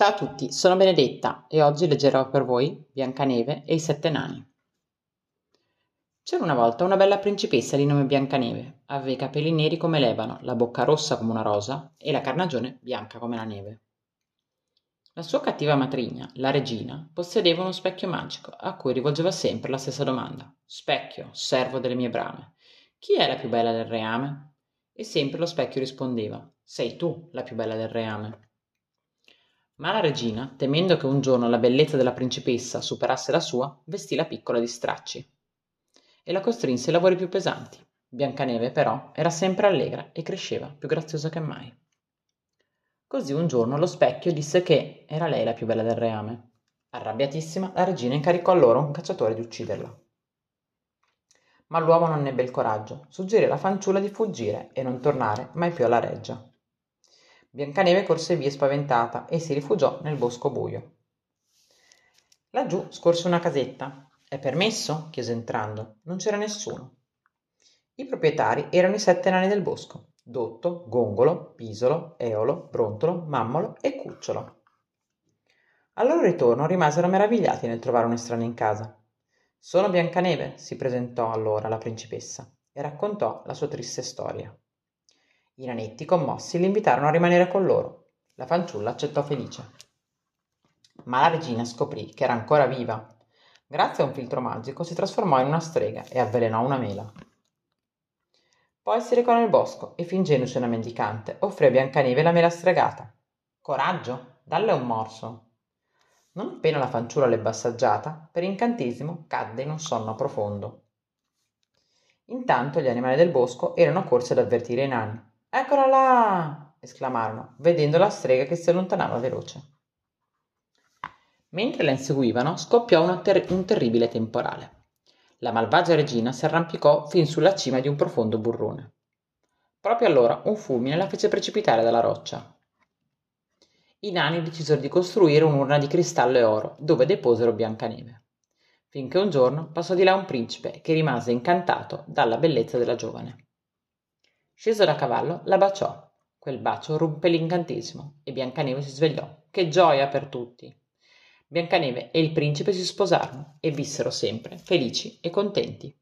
Ciao a tutti, sono Benedetta e oggi leggerò per voi Biancaneve e i sette nani. C'era una volta una bella principessa di nome Biancaneve. Aveva i capelli neri come l'ebano, la bocca rossa come una rosa e la carnagione bianca come la neve. La sua cattiva matrigna, la regina, possedeva uno specchio magico a cui rivolgeva sempre la stessa domanda. Specchio, servo delle mie brame, chi è la più bella del reame? E sempre lo specchio rispondeva, sei tu la più bella del reame. Ma la regina, temendo che un giorno la bellezza della principessa superasse la sua, vestì la piccola di stracci e la costrinse ai lavori più pesanti. Biancaneve, però, era sempre allegra e cresceva più graziosa che mai. Così un giorno lo specchio disse che era lei la più bella del reame. Arrabbiatissima, la regina incaricò a loro un cacciatore di ucciderla. Ma l'uomo non ebbe il coraggio, suggerì alla fanciulla di fuggire e non tornare mai più alla reggia. Biancaneve corse via spaventata e si rifugiò nel bosco buio. Laggiù scorse una casetta. È permesso? chiese entrando. Non c'era nessuno. I proprietari erano i sette nani del bosco: Dotto, Gongolo, Pisolo, Eolo, Brontolo, Mammolo e Cucciolo. Al loro ritorno rimasero meravigliati nel trovare un estraneo in casa. Sono Biancaneve, si presentò allora la principessa e raccontò la sua triste storia. I nanetti, commossi, li invitarono a rimanere con loro. La fanciulla accettò felice. Ma la regina scoprì che era ancora viva. Grazie a un filtro magico si trasformò in una strega e avvelenò una mela. Poi si recò nel bosco e, fingendosi una mendicante, offrì a Biancaneve la mela stregata. Coraggio, dalle un morso. Non appena la fanciulla l'ebbe assaggiata, per incantesimo cadde in un sonno profondo. Intanto gli animali del bosco erano corsi ad avvertire i nani. Eccola là! esclamarono, vedendo la strega che si allontanava veloce. Mentre la inseguivano, scoppiò ter- un terribile temporale. La malvagia regina si arrampicò fin sulla cima di un profondo burrone. Proprio allora un fulmine la fece precipitare dalla roccia. I nani decisero di costruire un'urna di cristallo e oro, dove deposero Biancaneve. Finché un giorno passò di là un principe che rimase incantato dalla bellezza della giovane. Sceso da cavallo, la baciò. Quel bacio ruppe l'incantesimo e Biancaneve si svegliò. Che gioia per tutti! Biancaneve e il principe si sposarono e vissero sempre felici e contenti.